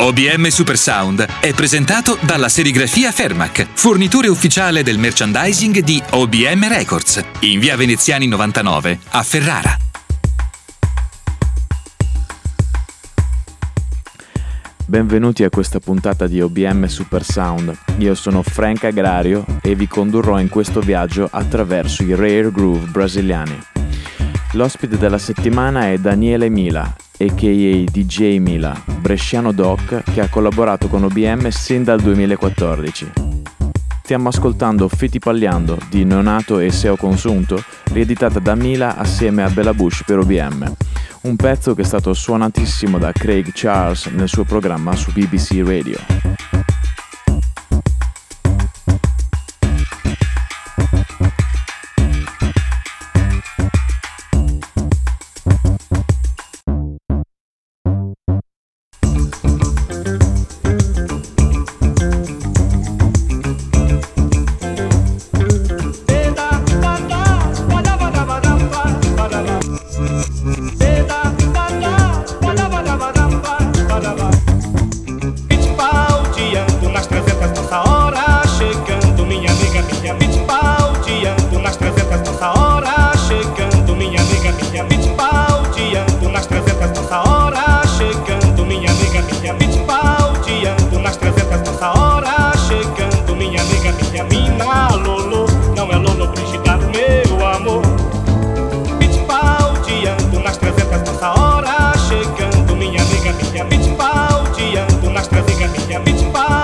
OBM Supersound è presentato dalla serigrafia Fermac, fornitore ufficiale del merchandising di OBM Records, in via Veneziani 99 a Ferrara. Benvenuti a questa puntata di OBM Supersound. Io sono Frank Agrario e vi condurrò in questo viaggio attraverso i rare groove brasiliani. L'ospite della settimana è Daniele Mila, a.k.a. DJ Mila, bresciano doc che ha collaborato con OBM sin dal 2014. Stiamo ascoltando Fittipalliando di Neonato e Seo Consunto, rieditata da Mila assieme a Bella Bush per OBM, un pezzo che è stato suonatissimo da Craig Charles nel suo programma su BBC Radio. minha beat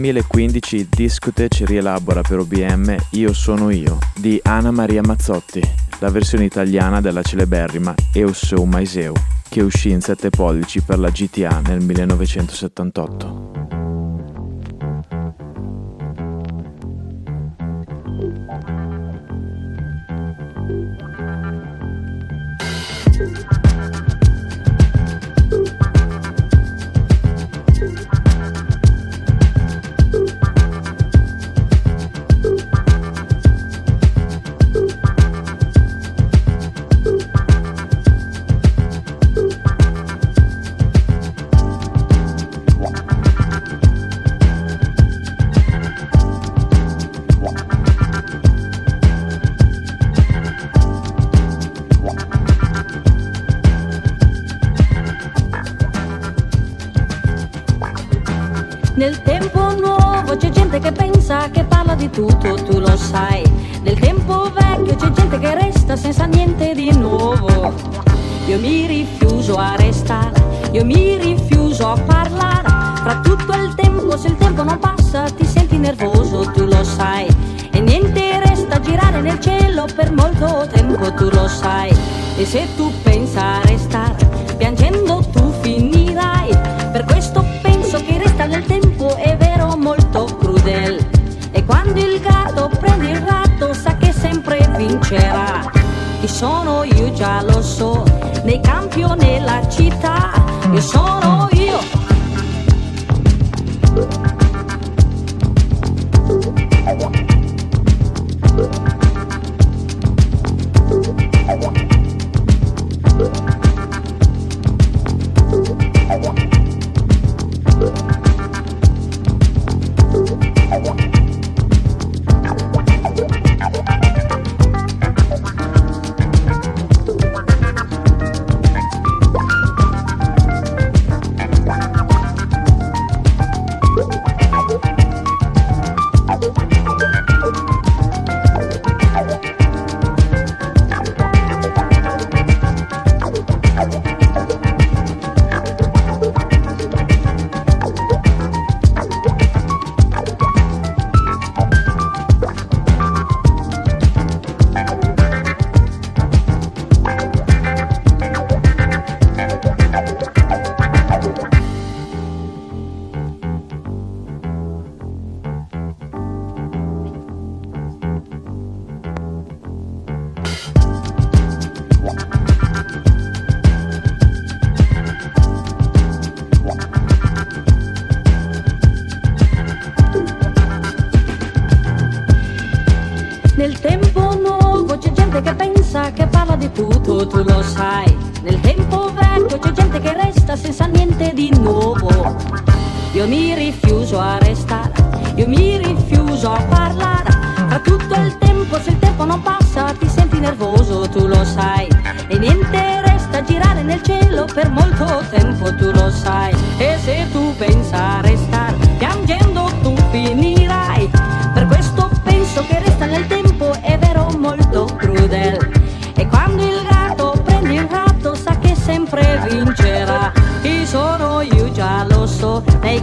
2015 Discotech rielabora per OBM Io sono io di Anna Maria Mazzotti, la versione italiana della celeberrima Eu sou mais che uscì in 7 pollici per la GTA nel 1978. Molto tempo, tu lo sai. E se tu pensa a restare, piangendo tu finirai. Per questo penso che resta nel tempo è vero molto crudele. E quando il gatto prende il ratto sa che sempre vincerà. Chi sono io già lo so, nei campi o nella città, io sono Nel tempo nuovo c'è gente che pensa che parla di tutto, tu lo sai. Nel tempo vecchio c'è gente che resta senza niente di nuovo. Io mi rifiuso a restare, io mi rifiuso a parlare. Fra tutto il tempo, se il tempo non passa, ti senti nervoso, tu lo sai. E niente resta girare nel cielo per molto tempo, tu lo sai. E se tu pensa a restare, piangendo tu finirai. Per questo penso che resta nel tempo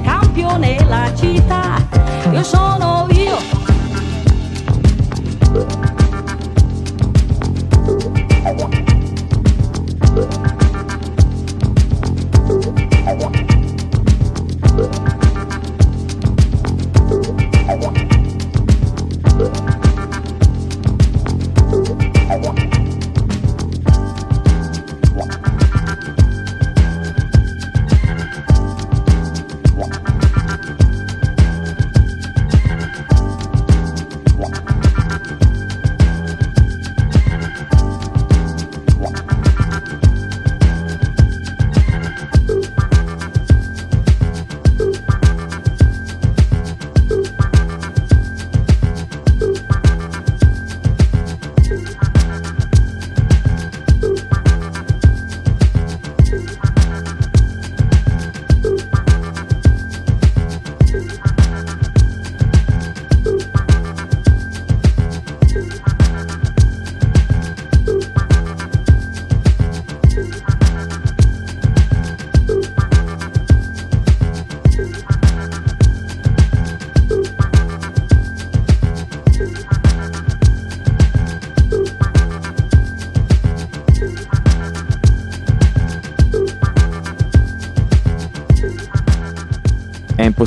campione la città, io sono il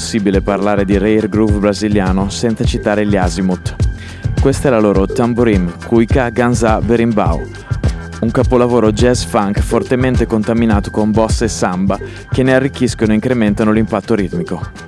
impossibile parlare di rare groove brasiliano senza citare gli Azimuth. Questa è la loro Tamborim, Kuika Ganza Berimbau, un capolavoro jazz funk fortemente contaminato con bossa e samba che ne arricchiscono e incrementano l'impatto ritmico.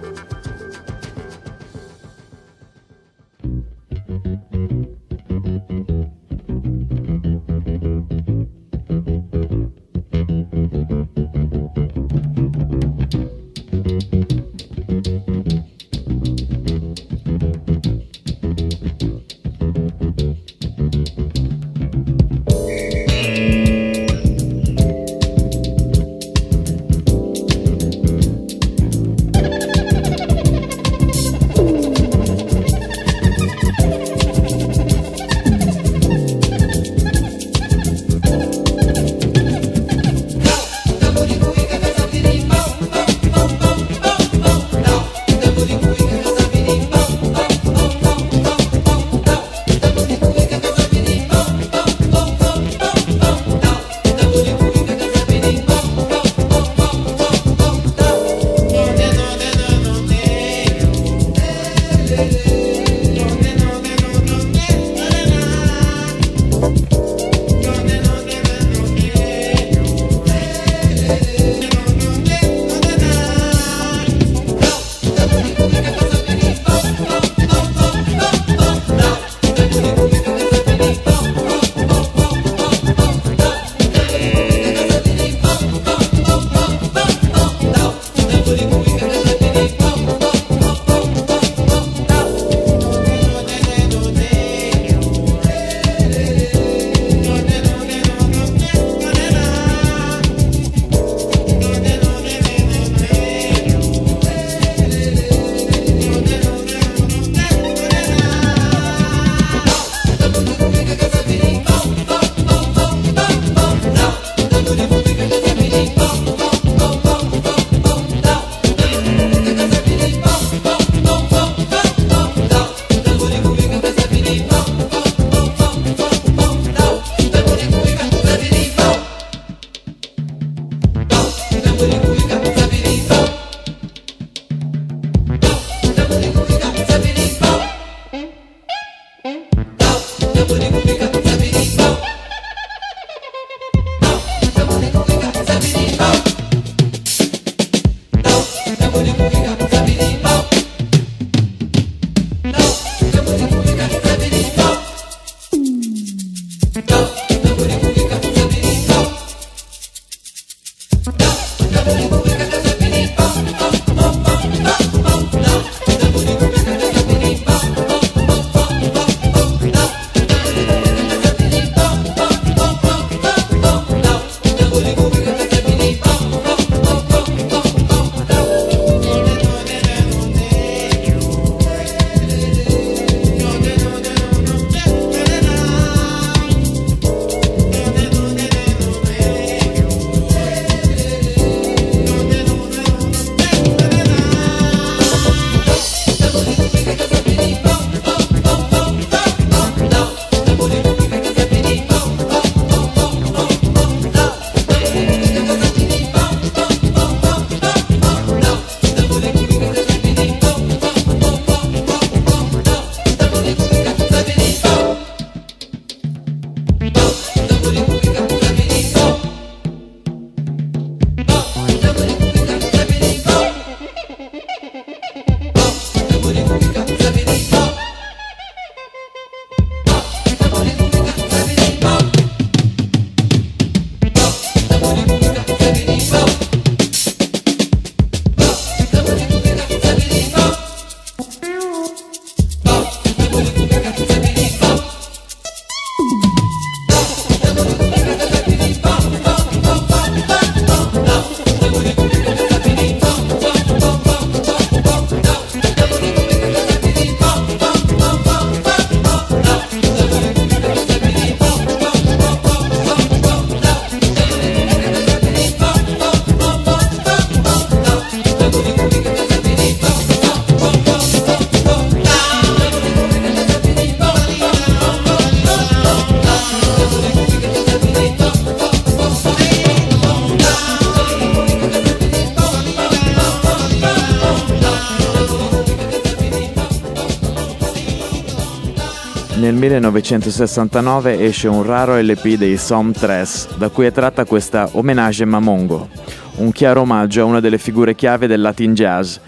1969 esce un raro LP dei Som 3, da cui è tratta questa Homenage Mamongo, un chiaro omaggio a una delle figure chiave del Latin jazz,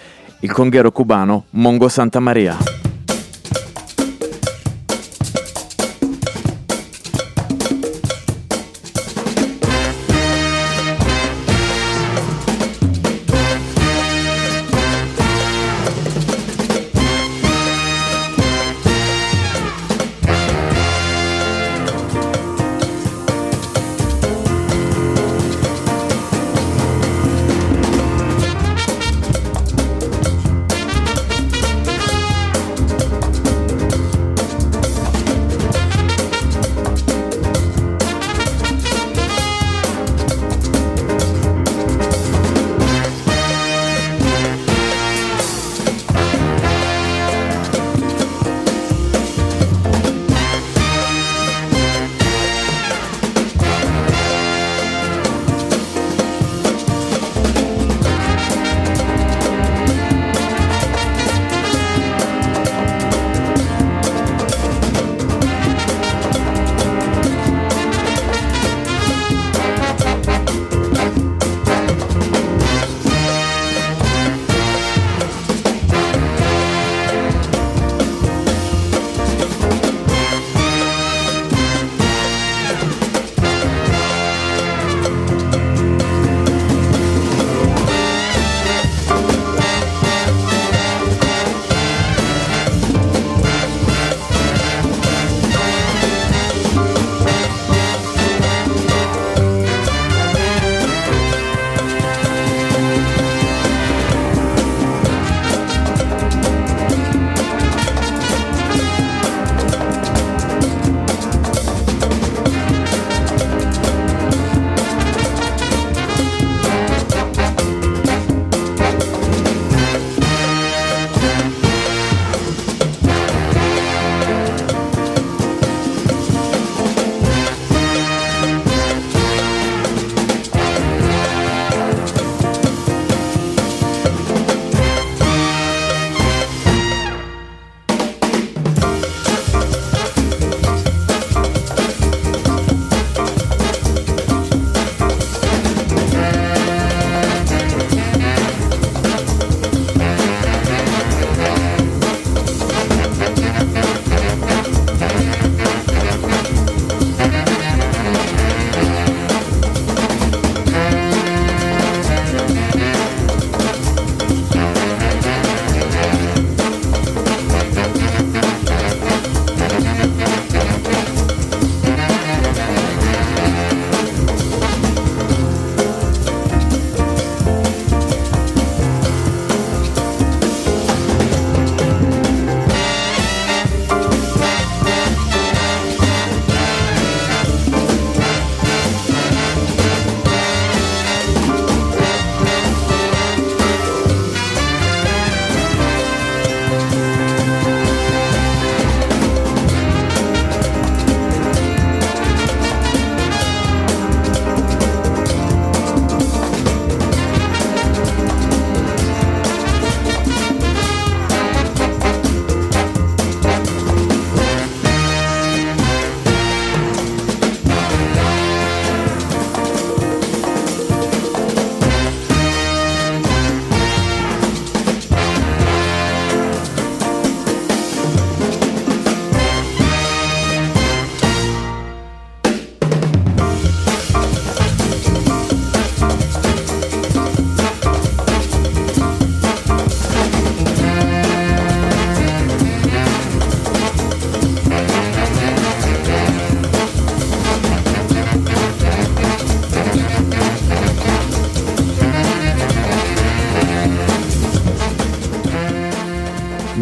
il conghero cubano Mongo Santa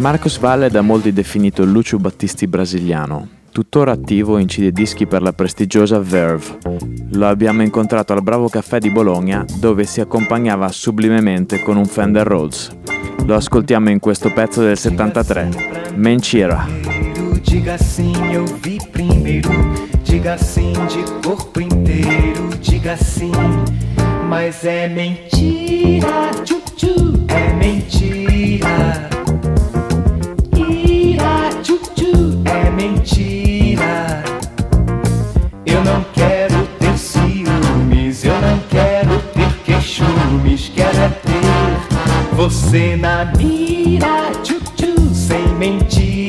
Marcos Valle è da molti definito Lucio Battisti brasiliano. Tuttora attivo incide dischi per la prestigiosa Verve. Lo abbiamo incontrato al Bravo Caffè di Bologna, dove si accompagnava sublimemente con un Fender Rhodes. Lo ascoltiamo in questo pezzo del 73, Mencira. Diga sim, eu vi primeiro. Diga sim de corpo inteiro. Diga sim, mas é mentira. Tchu, tchu, você na mira, tchu-tchu, sem mentir.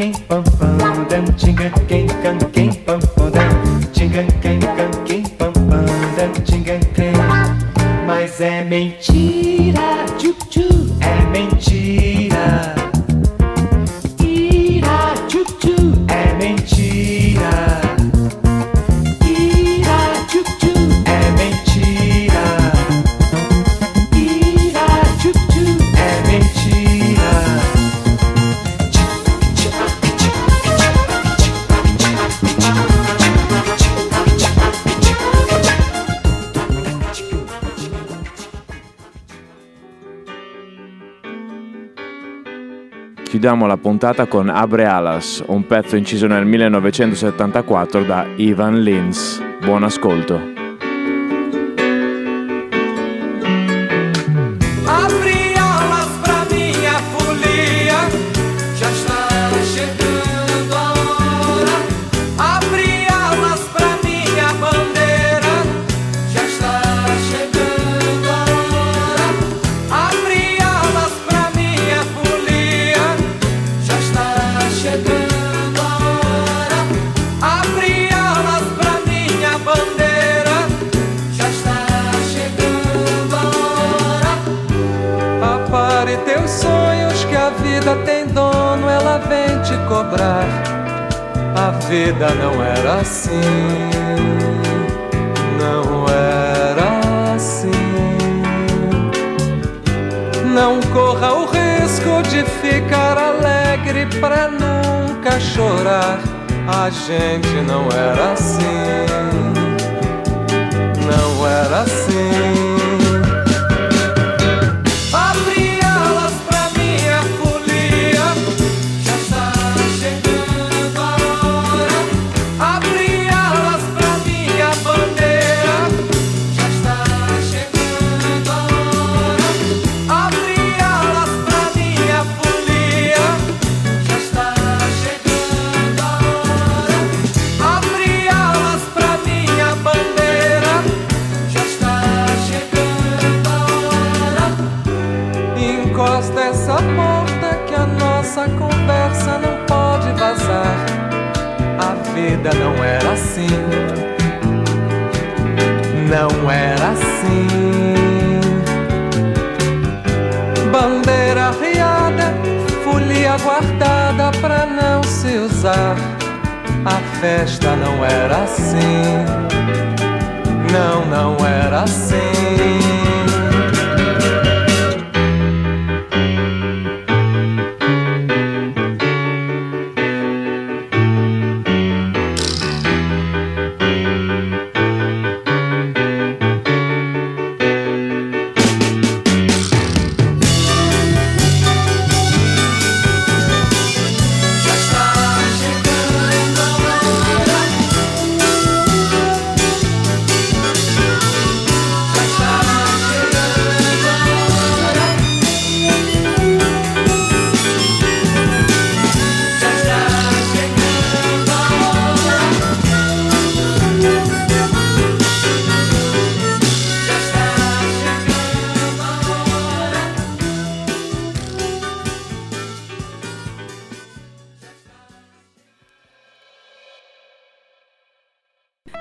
chinga, bum bum, them chinga, chiudiamo la puntata con Abre Alas, un pezzo inciso nel 1974 da Ivan Lins. Buon ascolto. Assim. Não, não era assim.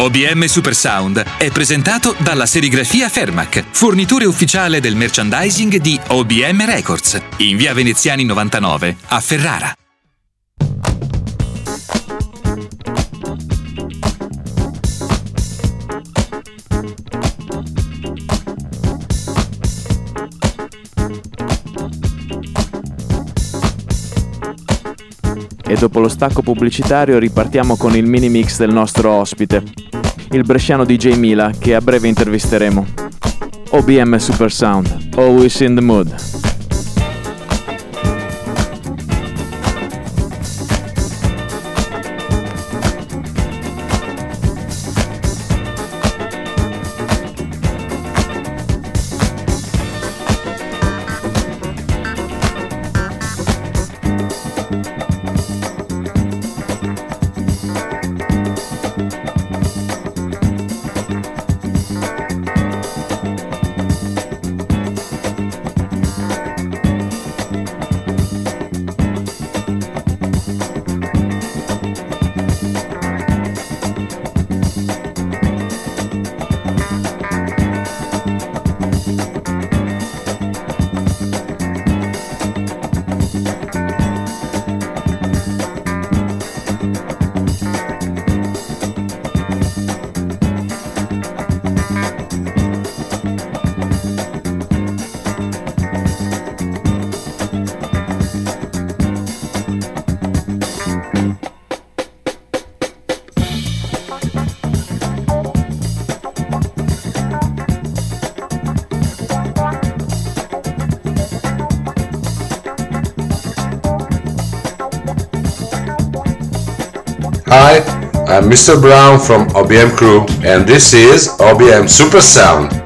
OBM Super Sound è presentato dalla serigrafia Fermac, fornitore ufficiale del merchandising di OBM Records, in via Veneziani 99 a Ferrara. E dopo lo stacco pubblicitario ripartiamo con il mini mix del nostro ospite, il bresciano DJ Mila, che a breve intervisteremo. OBM Super Sound, always in the mood. Mr. Brown from OBM Crew and this is OBM Super Sound.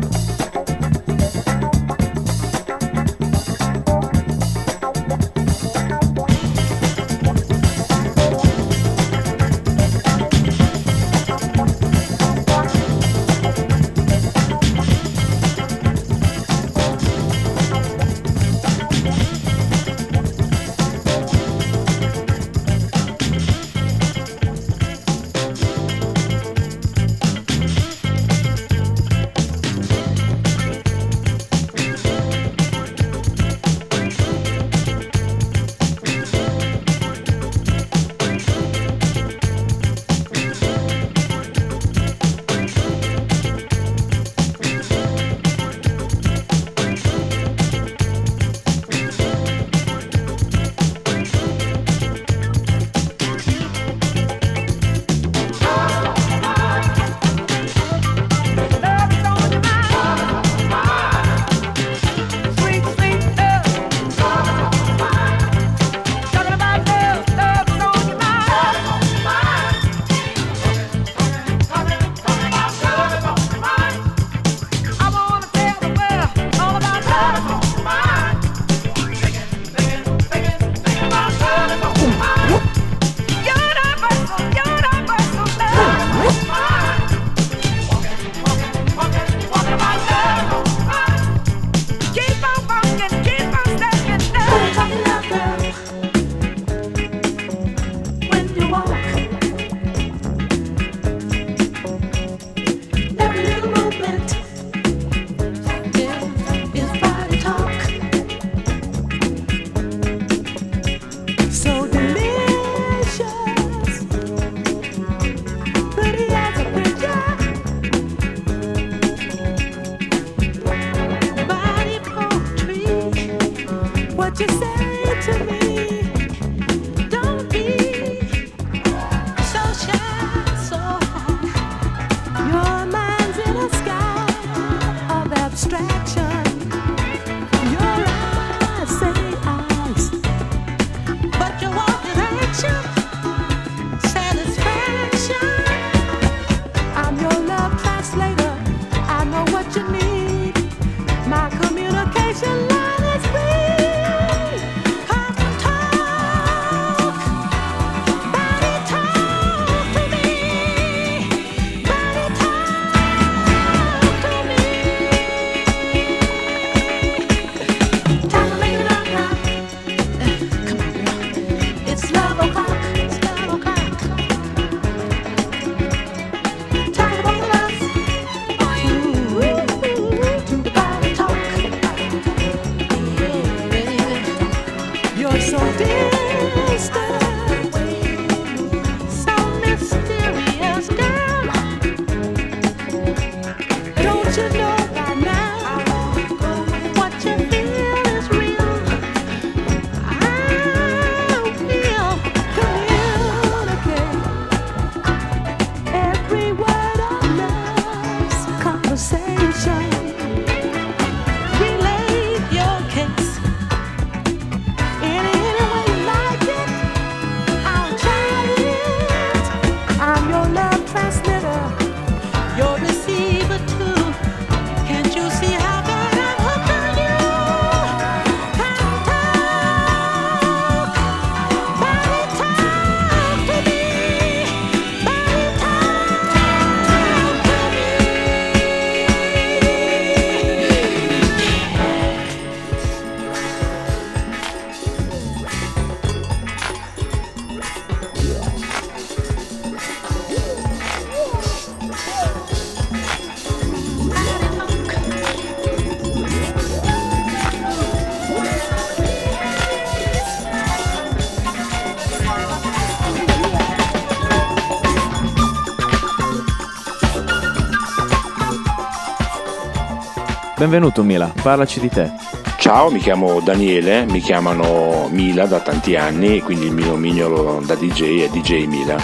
Benvenuto Mila, parlaci di te. Ciao, mi chiamo Daniele, mi chiamano Mila da tanti anni, quindi il mio nomignolo da DJ è DJ Mila.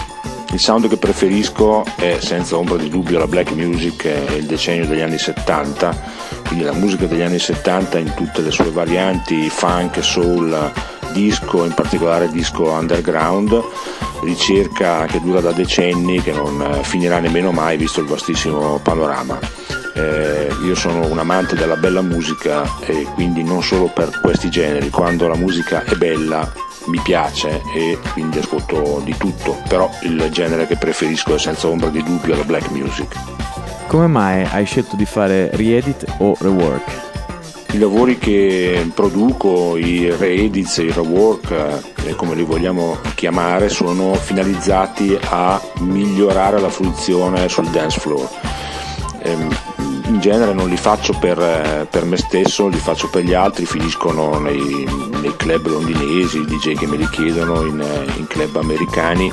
Il sound che preferisco è senza ombra di dubbio la black music e il decennio degli anni 70, quindi la musica degli anni 70 in tutte le sue varianti, funk, soul, disco, in particolare disco underground, ricerca che dura da decenni, che non finirà nemmeno mai visto il vastissimo panorama. Eh, io sono un amante della bella musica e quindi non solo per questi generi, quando la musica è bella mi piace e quindi ascolto di tutto, però il genere che preferisco è senza ombra di dubbio la black music. Come mai hai scelto di fare re-edit o rework? I lavori che produco, i re-edits, i rework, eh, come li vogliamo chiamare, sono finalizzati a migliorare la fruizione sul dance floor. In genere non li faccio per, eh, per, me stesso, li faccio per gli altri, finiscono nei, nei club londinesi, i DJ che me li chiedono in, eh, in club americani,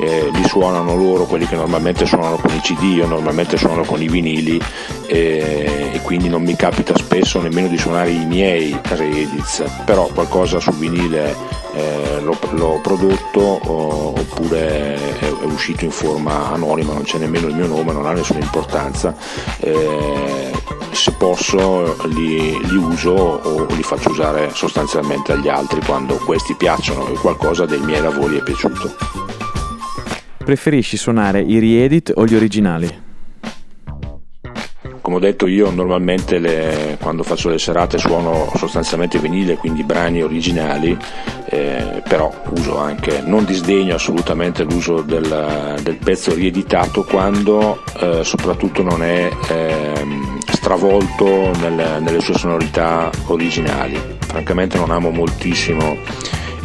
eh, li suonano loro, quelli che normalmente suonano con i CD, io normalmente suono con i vinili eh, e quindi non mi capita spesso nemmeno di suonare i miei reedits, però qualcosa su vinile eh, l'ho, l'ho, prodotto o, oppure è, è, uscito in forma anonima, non c'è nemmeno il mio nome, non ha nessuna importanza. Eh, se posso li, li, uso o li faccio usare sostanzialmente agli altri quando questi piacciono e qualcosa dei miei lavori è piaciuto. Preferisci suonare i riedit o gli originali? Come ho detto io normalmente le, quando faccio le serate suono sostanzialmente vinile, quindi brani originali, eh, però uso anche, non disdegno assolutamente l'uso del, del pezzo rieditato quando eh, soprattutto non è eh, stravolto nel, nelle sue sonorità originali. Francamente non amo moltissimo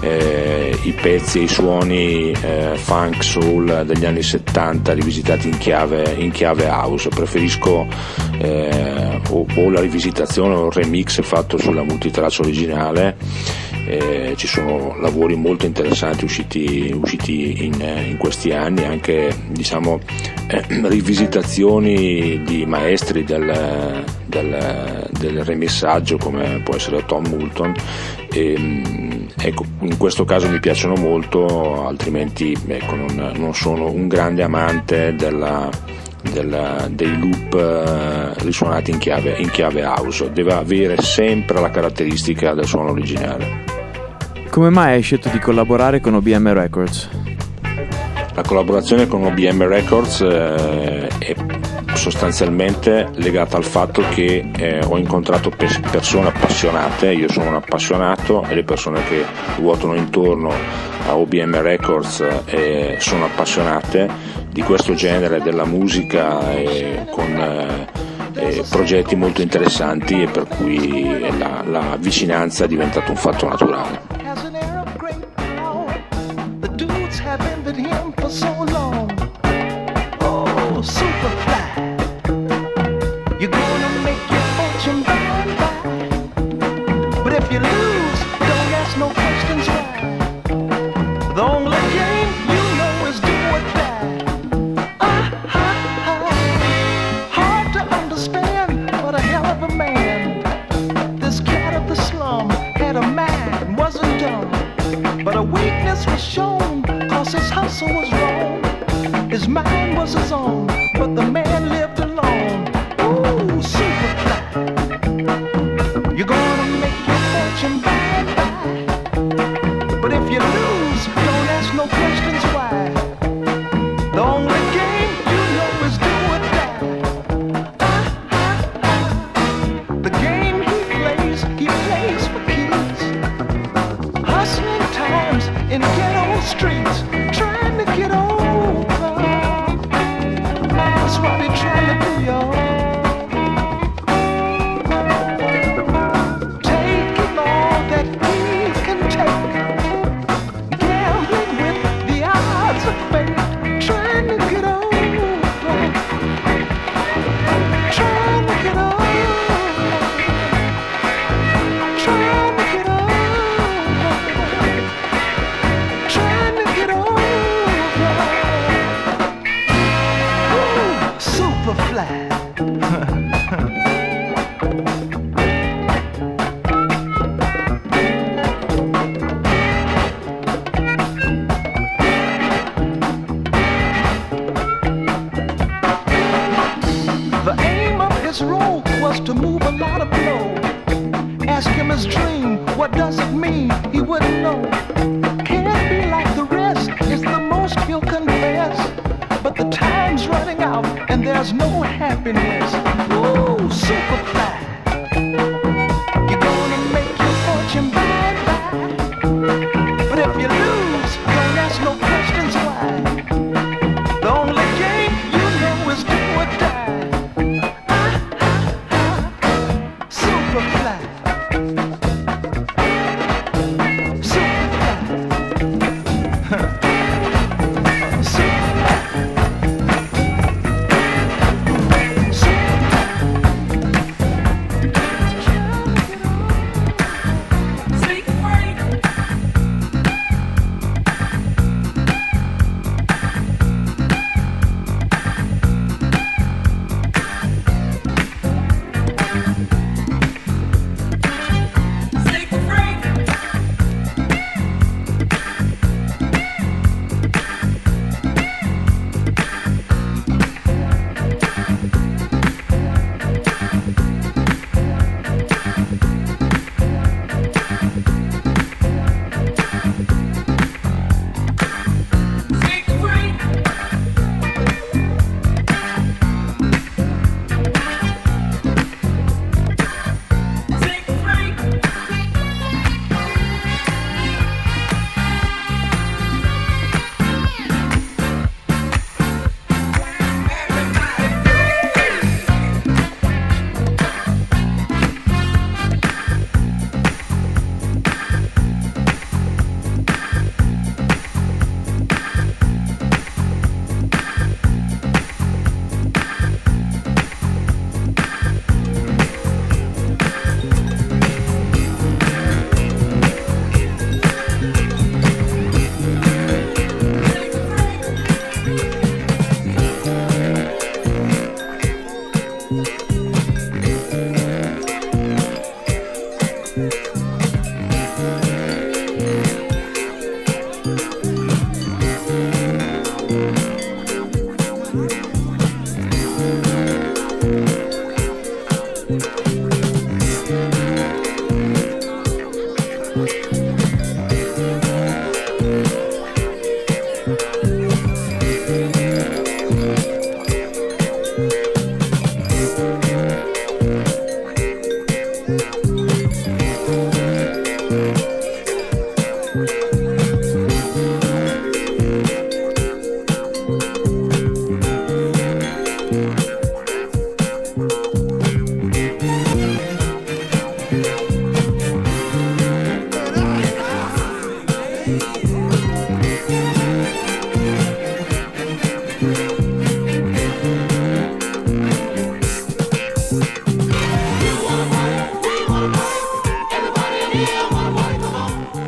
eh, i pezzi e i suoni eh, funk soul degli anni 70 rivisitati in chiave, in chiave house. Preferisco eh, o, o, la rivisitazione o il remix fatto sulla multitraccia originale. Eh, ci sono lavori molto interessanti usciti, usciti in, in, questi anni, anche diciamo, eh, rivisitazioni di maestri del, del, del remessaggio come può essere Tom Moulton. E, ehm, ecco, in questo caso mi piacciono molto, altrimenti ecco, non, non, sono un grande amante della, della, dei loop eh, risuonati in chiave, in chiave house, deve avere sempre la caratteristica del suono originale. Come mai hai scelto di collaborare con OBM Records? La collaborazione con OBM Records eh, è sostanzialmente legata al fatto che eh, ho incontrato persone appassionate, io sono un appassionato e le persone che ruotano intorno a OBM Records eh, sono appassionate di questo genere della musica e con eh, progetti molto interessanti e per cui la, la vicinanza è diventata un fatto naturale. shown, cause his hustle was wrong. His mind was his own, but the man lived.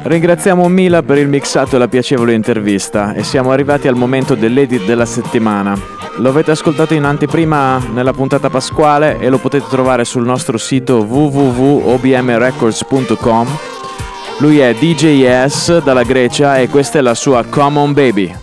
Ringraziamo Mila per il mixato e la piacevole intervista e siamo arrivati al momento dell'edit della settimana. Lo avete ascoltato in anteprima nella puntata pasquale e lo potete trovare sul nostro sito www.obmrecords.com. Lui è DJS dalla Grecia e questa è la sua Common Baby.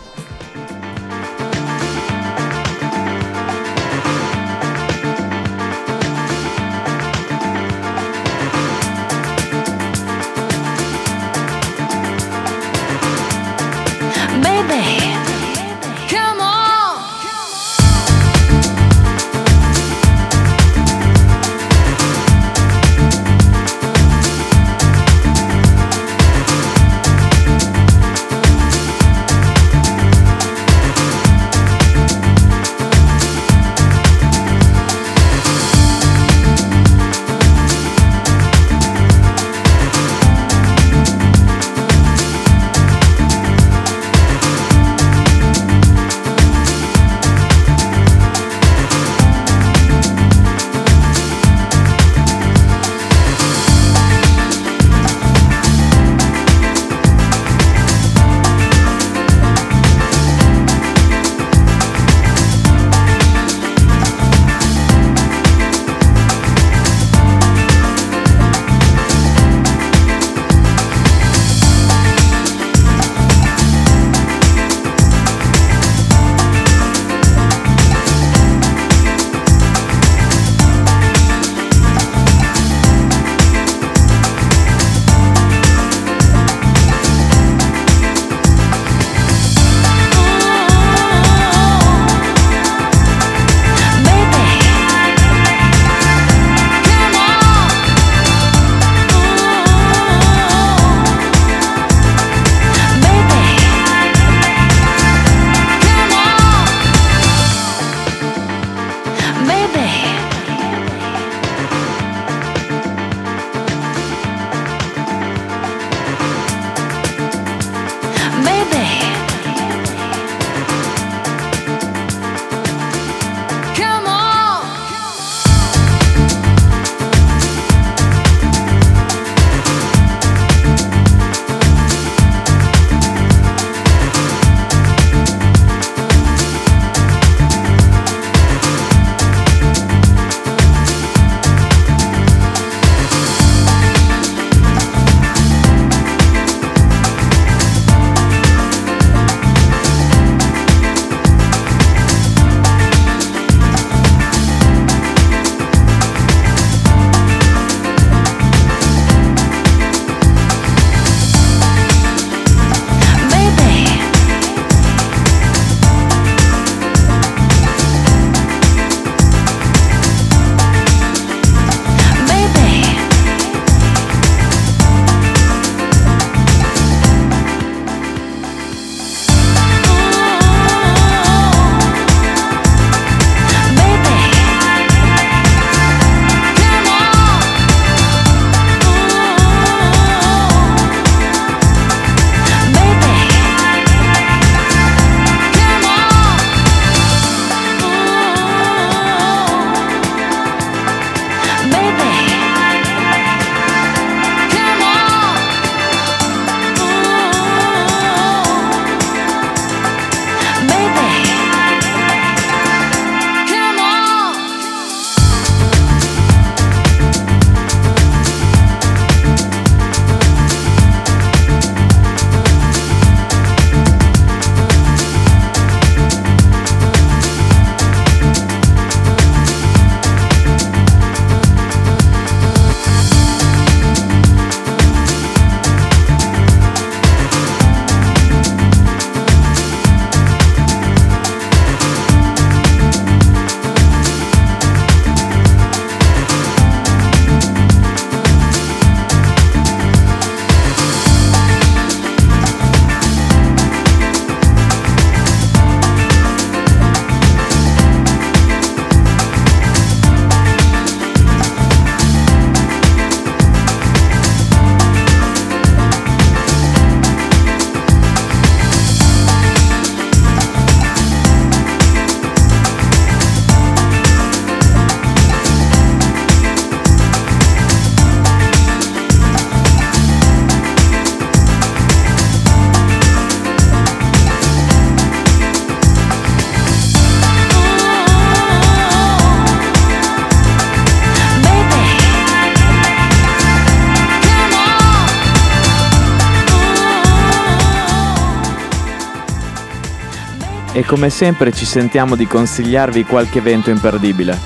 Come sempre ci sentiamo di consigliarvi qualche evento imperdibile.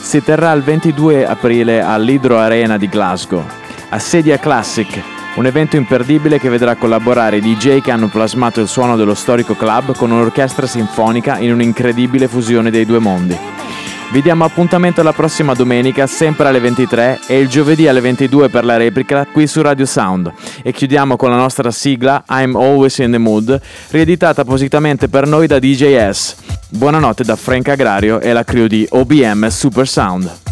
Si terrà il 22 aprile all'Hydro Arena di Glasgow, a Sedia Classic, un evento imperdibile che vedrà collaborare i DJ che hanno plasmato il suono dello storico club con un'orchestra sinfonica in un'incredibile fusione dei due mondi. Vi diamo appuntamento la prossima domenica, sempre alle 23 e il giovedì alle 22 per la replica qui su Radio Sound. E chiudiamo con la nostra sigla I'm Always in the Mood, rieditata appositamente per noi da DJS. Buonanotte da Frank Agrario e la crew di OBM Super Sound.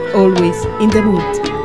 always in the mood.